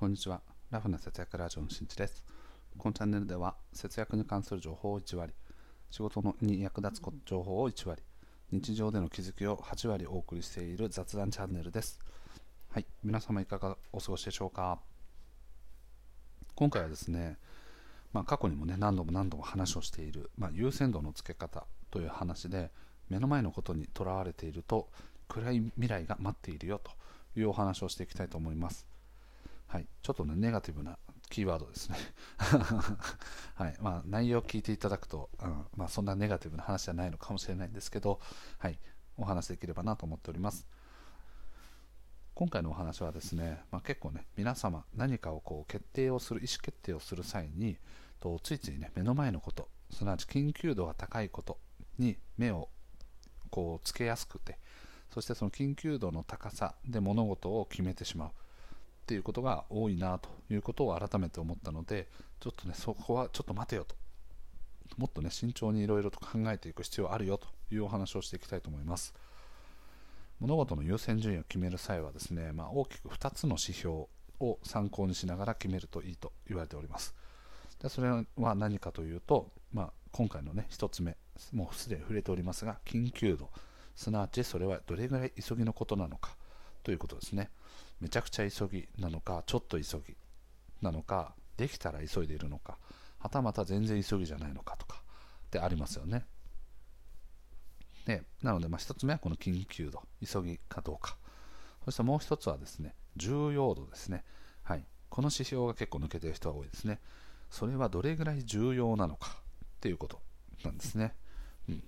こんにちは。ラフな節約ラジオのしんちです。このチャンネルでは節約に関する情報を1割、仕事のに役立つ情報を1割、日常での気づきを8割お送りしている雑談チャンネルです。はい、皆様いかがお過ごしでしょうか？今回はですね、まあ、過去にもね何度も何度も話をしている、まあ、優先度のつけ方という話で目の前のことにとらわれていると暗い未来が待っているよというお話をしていきたいと思います。はい、ちょっとね、ネガティブなキーワードですね。はい。まあ、内容を聞いていただくと、うん。まあ、そんなネガティブな話じゃないのかもしれないんですけど、はい、お話できればなと思っております。今回のお話はですね、まあ、結構ね、皆様何かをこう決定をする、意思決定をする際に、とついついね、目の前のこと、すなわち緊急度が高いことに目をこうつけやすくて、そしてその緊急度の高さで物事を決めてしまう。っていうことが多いなということを改めて思ったのでちょっとねそこはちょっと待てよと。もっとね慎重にいろいろと考えていく必要あるよというお話をしていきたいと思います。物事の優先順位を決める際はですね、まあ、大きく2つの指標を参考にしながら決めるといいと言われております。でそれは何かというと、まあ、今回のね1つ目もうすでに触れておりますが緊急度。すなわちそれはどれぐらい急ぎのことなのかということですね。めちゃくちゃ急ぎなのかちょっと急ぎなのかできたら急いでいるのかはたまた全然急ぎじゃないのかとかってありますよね。でなので、ま、1つ目はこの緊急度急ぎかどうか。そしてもう1つはですね重要度ですね。はい。この指標が結構抜けてる人が多いですね。それはどれぐらい重要なのかっていうことなんですね、うん、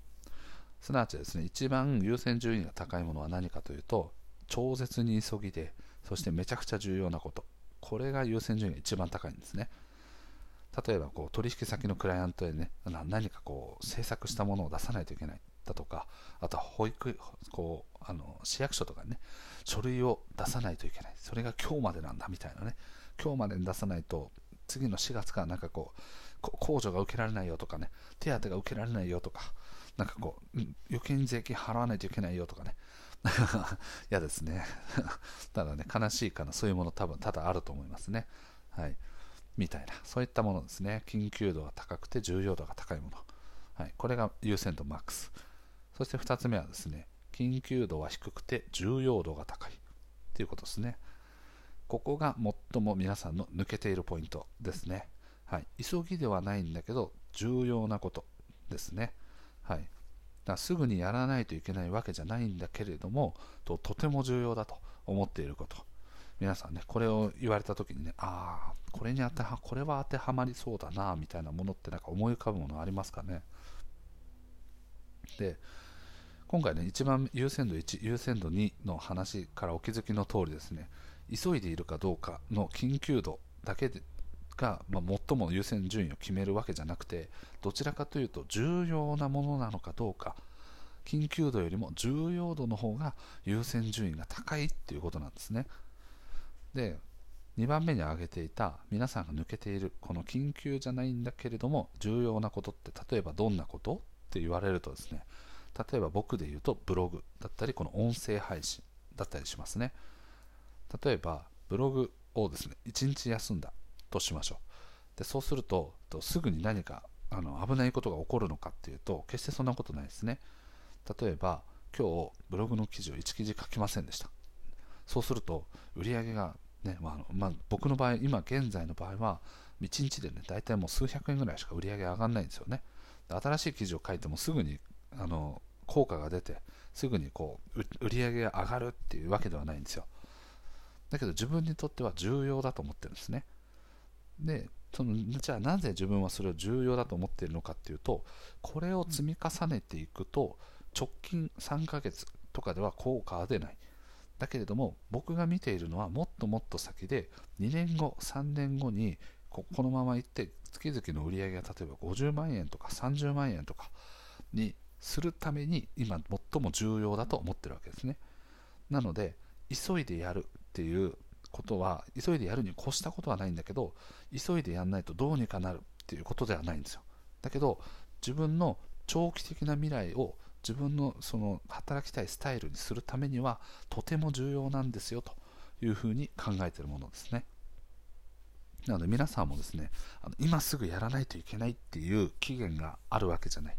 すなわちですね一番優先順位が高いものは何かというと超絶に急ぎでそしてめちゃくちゃ重要なこと。これが優先順位が一番高いんですね。例えば取引先のクライアントへね何かこう制作したものを出さないといけない。だとかあとは保育こうあの市役所とかにね書類を出さないといけない。それが今日までなんだみたいなね。今日までに出さないと次の4月からなんかこう控除が受けられないよとかね手当が受けられないよとかなんかこう余計に税金払わないといけないよとかね。嫌ですね。ただね、悲しいかな、そういうもの多分多々あると思いますね。はい。みたいな、そういったものですね。緊急度が高くて重要度が高いもの。はい。これが優先度マックス。そして2つ目はですね、緊急度は低くて重要度が高い。ということですね。ここが最も皆さんの抜けているポイントですね。はい。急ぎではないんだけど、重要なことですね。はい。だすぐにやらないといけないわけじゃないんだけれどもととても重要だと思っていること。皆さんねこれを言われた時にねああこれに当てはこれは当てはまりそうだなみたいなものってなんか思い浮かぶものありますかね？で今回ね一番優先度1優先度2の話からお気づきの通りですね急いでいるかどうかの緊急度だけでが、ま、最も優先順位を決めるわけじゃなくてどちらかというと重要なものなのかどうか緊急度よりも重要度の方が優先順位が高いっていうことなんですね。で2番目に挙げていた皆さんが抜けているこの緊急じゃないんだけれども重要なことって例えばどんなこと？って言われるとですね例えば僕で言うとブログだったりこの音声配信だったりしますね。例えばブログをですね1日休んだ。としましょう。でそうするとすぐに何かあの危ないことが起こるのかっていうと決してそんなことないですね。例えば今日ブログの記事を1記事書きませんでした。そうすると売り上げがね、まあまあ、僕の場合今現在の場合は1日でね大体もう数百円ぐらいしか売り上げ上がらないんですよね。新しい記事を書いてもすぐにあの効果が出てすぐにこう売り上げが上がるっていうわけではないんですよ。だけど自分にとっては重要だと思ってるんですね。でそのじゃあなぜ自分はそれを重要だと思っているのかっていうとこれを積み重ねていくと直近3ヶ月とかでは効果は出ない。だけれども僕が見ているのはもっともっと先で2年後3年後にこのままいって月々の売り上げが例えば50万円とか30万円とかにするために今最も重要だと思ってるわけですね。なので急いでやるっていうことは急いでやるに越したことはないんだけど急いでやらないとどうにかなるっていうことではないんですよ。だけど自分の長期的な未来を自分のその働きたいスタイルにするためにはとても重要なんですよというふうに考えているものですね。なので皆さんもですねあの今すぐやらないといけないっていう期限があるわけじゃない。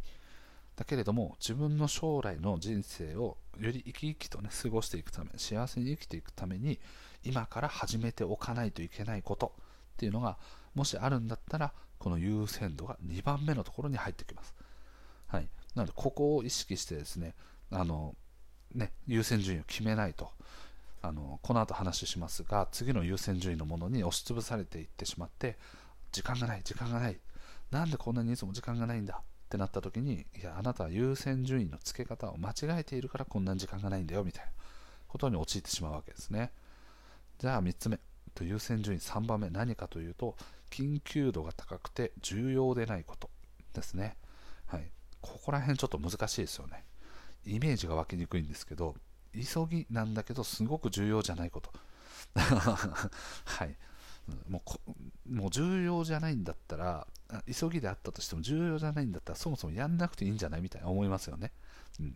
だけれども自分の将来の人生をより生き生きとね過ごしていくため幸せに生きていくために今から始めておかないといけないことっていうのがもしあるんだったらこの優先度が2番目のところに入ってきます、はい、なのでここを意識してですねあのね優先順位を決めないとあのこの後話しますが次の優先順位のものに押しつぶされていってしまって時間がない時間がない。なんでこんなにいつも時間がないんだ？ってなった時にいやあなたは優先順位の付け方を間違えているからこんなに時間がないんだよみたいなことに陥ってしまうわけですね。じゃあ3つ目。と優先順位。3番目。何かというと緊急度が高くて重要でないことですね。はい。ここら辺ちょっと難しいですよね。イメージが湧きにくいんですけど急ぎなんだけどすごく重要じゃないこと。はい。もうもう重要じゃないんだったら急ぎであったとしても重要じゃないんだったらそもそもやんなくていいんじゃないみたいな思いますよね、うん、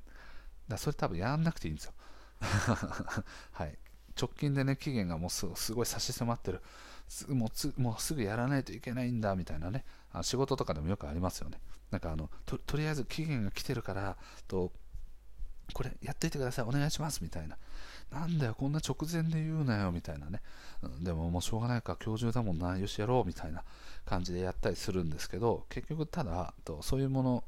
だそれ多分やんなくていいんですよ。はい。直近でね期限がもうすごい差し迫ってる。もうもうすぐやらないといけないんだみたいなね。あ仕事とかでもよくありますよね。なんかあのととりあえず期限が来てるからとこれやっといてください。お願いしますみたいな。なんだよこんな直前で言うなよみたいなね、でももうしょうがないか今日中だもんなよしやろうみたいな感じでやったりするんですけど結局ただとそういうもの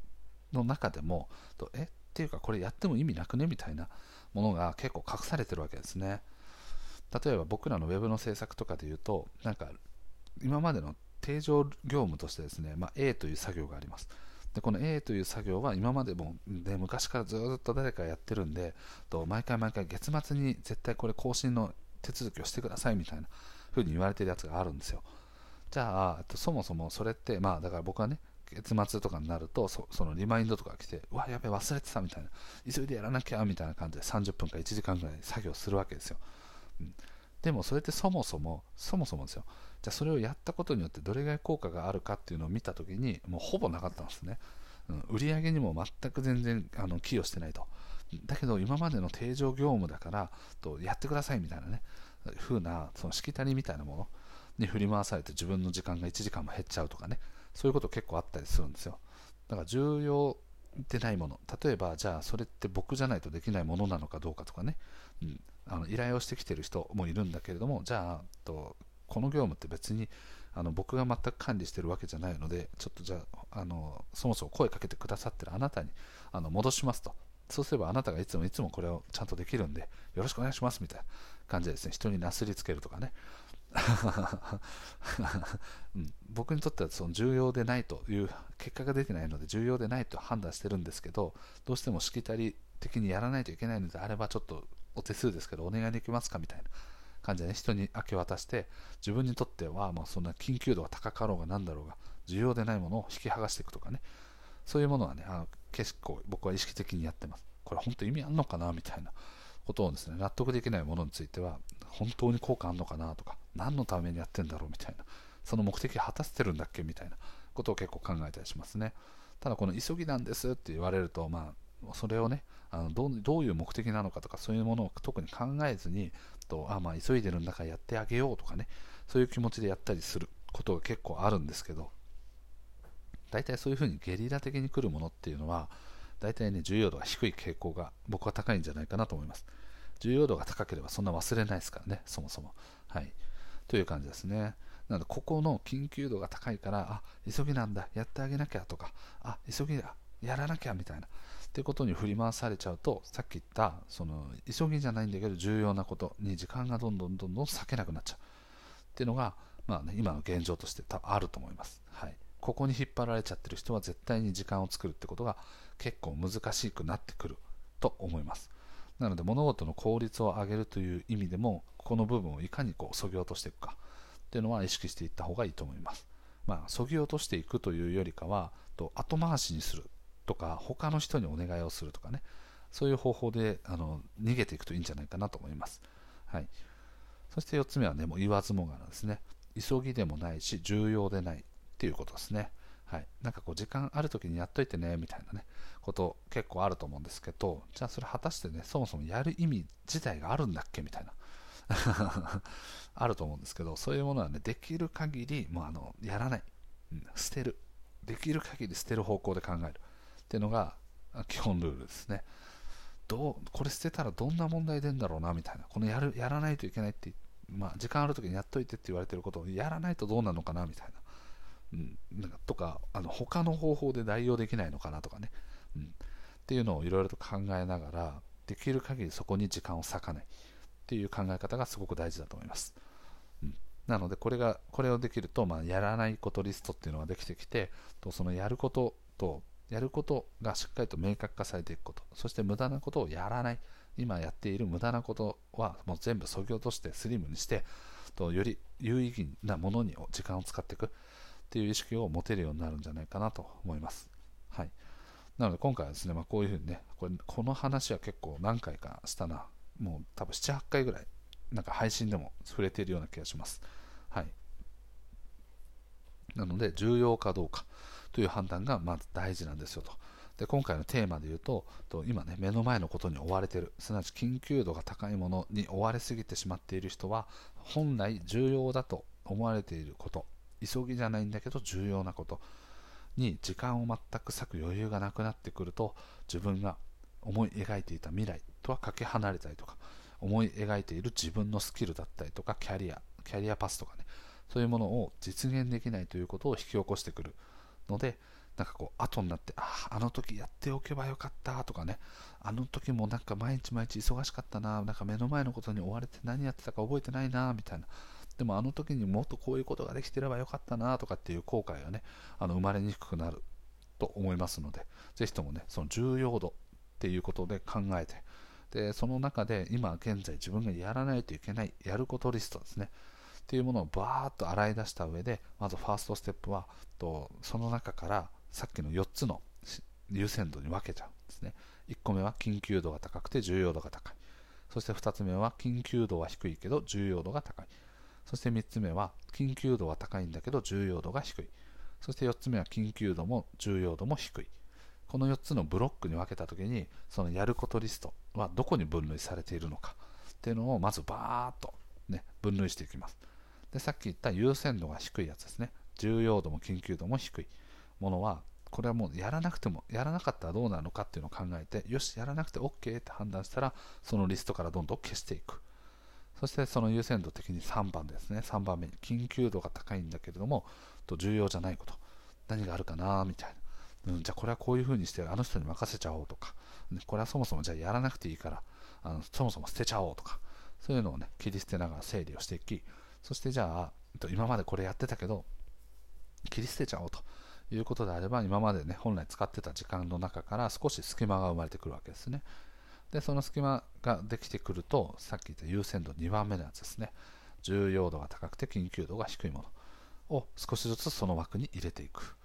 の中でもとえっていうかこれやっても意味なくねみたいなものが結構隠されてるわけですね。例えば僕らの web の制作とかで言うとなんか今までの定常業務としてですね、まあ、A という作業があります。でこの A という作業は今までもで昔からずっと誰かやってるんでと毎回毎回月末に絶対これ更新の手続きをしてくださいみたいな風に言われてるやつがあるんですよ。じゃあそもそもそれってまあだから僕はね月末とかになるとそのリマインドとか来てうわやべ忘れてたみたいな。急いでやらなきゃみたいな感じで30分か1時間ぐらい作業するわけですよ、でもそれってそもそもそもそもですよ。じゃあそれをやったことによってどれぐらい効果があるかっていうのを見たときにもうほぼなかったんですね、うん、売上にも全く全然あの寄与してないと。だけど今までの定常業務だからとやってくださいみたいなね。風なそのしきたりみたいなもの。に振り回されて自分の時間が1時間も減っちゃうとかね。そういうこと結構あったりするんですよ。だから重要でないもの。例えばじゃあそれって僕じゃないとできないものなのかどうかとかね、うん、あの依頼をしてきてる人もいるんだけれどもじゃあとこの業務って別にあの僕が全く管理してるわけじゃないのでちょっとじゃああのそもそも声かけてくださってるあなたにあの戻しますと。そうすればあなたがいつもいつもこれをちゃんとできるんでよろしくお願いしますみたいな感じでですね人になすりつけるとかね。うん、僕にとってはその重要でないという結果が出てないので重要でないと判断してるんですけどどうしてもしきたり的にやらないといけないのであればちょっとお手数ですけどお願いできますかみたいな感じで、ね、人に明け渡して自分にとってはもうそんな緊急度が高かろうが何だろうが重要でないものを引き剥がしていくとかね。そういうものはねあの結構僕は意識的にやってます。これ本当意味あんのかなみたいなことをですね納得できないものについては本当に効果あんのかなとか何のためにやってんだろうみたいな。その目的果たせてるんだっけみたいな。ことを結構考えたりしますね。ただこの急ぎなんですって言われるとまあそれをねあのどうどういう目的なのかとかそういうものを特に考えずにとあまあ急いでるんだからやってあげようとかね。そういう気持ちでやったりする。ことが結構あるんですけど。大体そういうふうにゲリラ的に来るものっていうのは大体ね重要度が低い傾向が僕は高いんじゃないかなと思います。重要度が高ければそんな忘れないですからねそもそも。はい。という感じですね。なのでここの緊急度が高いからあ急ぎなんだやってあげなきゃとかあ急ぎだやらなきゃみたいなってことに振り回されちゃうとさっき言ったその急ぎじゃないんだけど重要なことに時間がどんどんどんどん割けなくなっちゃう。っていうのが、まあね、今の現状として多分あると思います、はい、ここに引っ張られちゃってる人は絶対に時間を作るってことが結構難しくなってくると思います。なので物事の効率を上げるという意味でもこの部分をいかにこう削ぎ落としていくか。っていうのは意識していった方がいいと思います。まあ、削ぎ落としていくというよりかはと後回しにするとか他の人にお願いをするとかね。そういう方法であの逃げていくといいんじゃないかなと思います、はい、そして4つ目はねもう言わずもがなですね。急ぎでもないし重要でないっていうことですね。はい、なんかこう時間ある時にやっといてねみたいなねこと結構あると思うんですけどじゃあそれ果たしてねそもそもやる意味自体があるんだっけみたいな。あると思うんですけどそういうものはねできる限りもうあのやらない、うん、捨てる。できる限り捨てる方向で考える。っていうのが基本ルールですね。どうこれ捨てたらどんな問題出るんだろうなみたいな。このやるやらないといけないってまあ、時間ある時にやっといてって言われてることをやらないとどうなのかなみたいな,、うん、なんかとかあの他の方法で代用できないのかなとかね、うん、っていうのをいろいろと考えながらできる限りそこに時間を割かない。っていう考え方がすごく大事だと思います、うん、なのでこれがこれをできると、まあ、やらないことリストっていうのができてきてとそのやることとやることがしっかりと明確化されていくこと。そして無駄なことをやらない。今やっている無駄なことはもう全部そぎ落としてスリムにしてとより有意義なものに時間を使っていく。っていう意識を持てるようになるんじゃないかなと思います。はい、なので今回はですね、まあ、こういうふうにねこれこの話は結構何回かしたなもう多分7、8回ぐらいなんか配信でも触れているような気がします。はい、なので重要かどうかという判断がまず大事なんですよと。で今回のテーマで言うと今ね目の前のことに追われているすなわち緊急度が高いものに追われすぎてしまっている人は本来重要だと思われていること急ぎじゃないんだけど重要なことに時間を全く割く余裕がなくなってくると自分が思い描いていた未来とはかけ離れたりとか思い描いている自分のスキルだったりとかキャリアキャリアパスとかねそういうものを実現できないということを引き起こしてくるのでなんかこう後になってあああの時やっておけばよかったとかねあの時もなんか毎日毎日忙しかったななんか目の前のことに追われて何やってたか覚えてないなみたいなでもあの時にもっとこういうことができてればよかったなとかっていう後悔がねあの生まれにくくなると思いますのでぜひともねその重要度っていうことで考えてでその中で今現在自分がやらないといけないやることリストですねっていうものをバーッと洗い出した上でまずファーストステップはとその中からさっきの4つの優先度に分けちゃうんですね。1個目は緊急度が高くて重要度が高い。そして2つ目は緊急度は低いけど重要度が高い。そして3つ目は緊急度は高いんだけど重要度が低い。そして4つ目は緊急度も重要度も低い。この4つのブロックに分けた時にそのやることリストはどこに分類されているのか。っていうのをまずバーっと、ね、分類していきます。でさっき言った優先度が低いやつですね。重要度も緊急度も低い。ものはこれはもうやらなくてもやらなかったらどうなのかっていうのを考えてよしやらなくて OK って判断したらそのリストからどんどん消していく。そしてその優先度的に3番ですね。3番目に緊急度が高いんだけれどもと重要じゃないこと。何があるかなみたいな、うん、じゃあこれはこういうふうにしてあの人に任せちゃおうとか。これはそもそもじゃあやらなくていいからあのそもそも捨てちゃおうとか。そういうのをね切り捨てながら整理をしていきそしてじゃあ今までこれやってたけど切り捨てちゃおうと。いうことであれば今までね本来使ってた時間の中から少し隙間が生まれてくるわけですね。でその隙間ができてくるとさっき言った優先度2番目のやつですね。重要度が高くて緊急度が低いもの。を少しずつその枠に入れていく。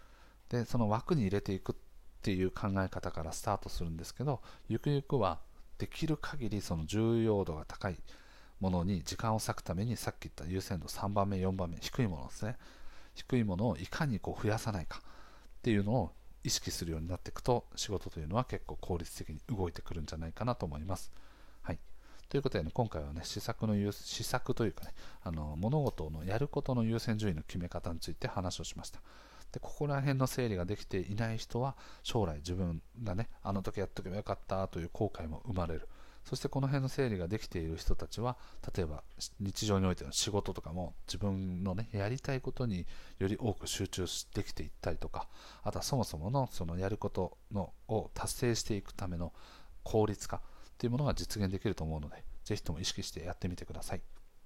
でその枠に入れていくっていう考え方からスタートするんですけどゆくゆくはできる限りその重要度が高いものに時間を割くためにさっき言った優先度3番目4番目低いものですね。低いものをいかにこう増やさないかっていうのを意識するようになっていくと仕事というのは結構効率的に動いてくるんじゃないかなと思います。はい、ということで、ね、今回はね試作の試作というかねあの物事のやることの優先順位の決め方について話をしました。でここら辺の整理ができていない人は将来自分がねあの時やっとけばよかったという後悔も生まれるそしてこの辺の整理ができている人たちは例えば日常においての仕事とかも自分のねやりたいことにより多く集中できていったりとかあとはそもそものそのやることのを達成していくための効率化っていうものが実現できると思うのでぜひとも意識してやってみてください。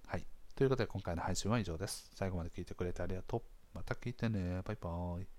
はい。ということで今回の配信は以上です。最後まで聞いてくれてありがとう。また聞いてね。バイバーイ。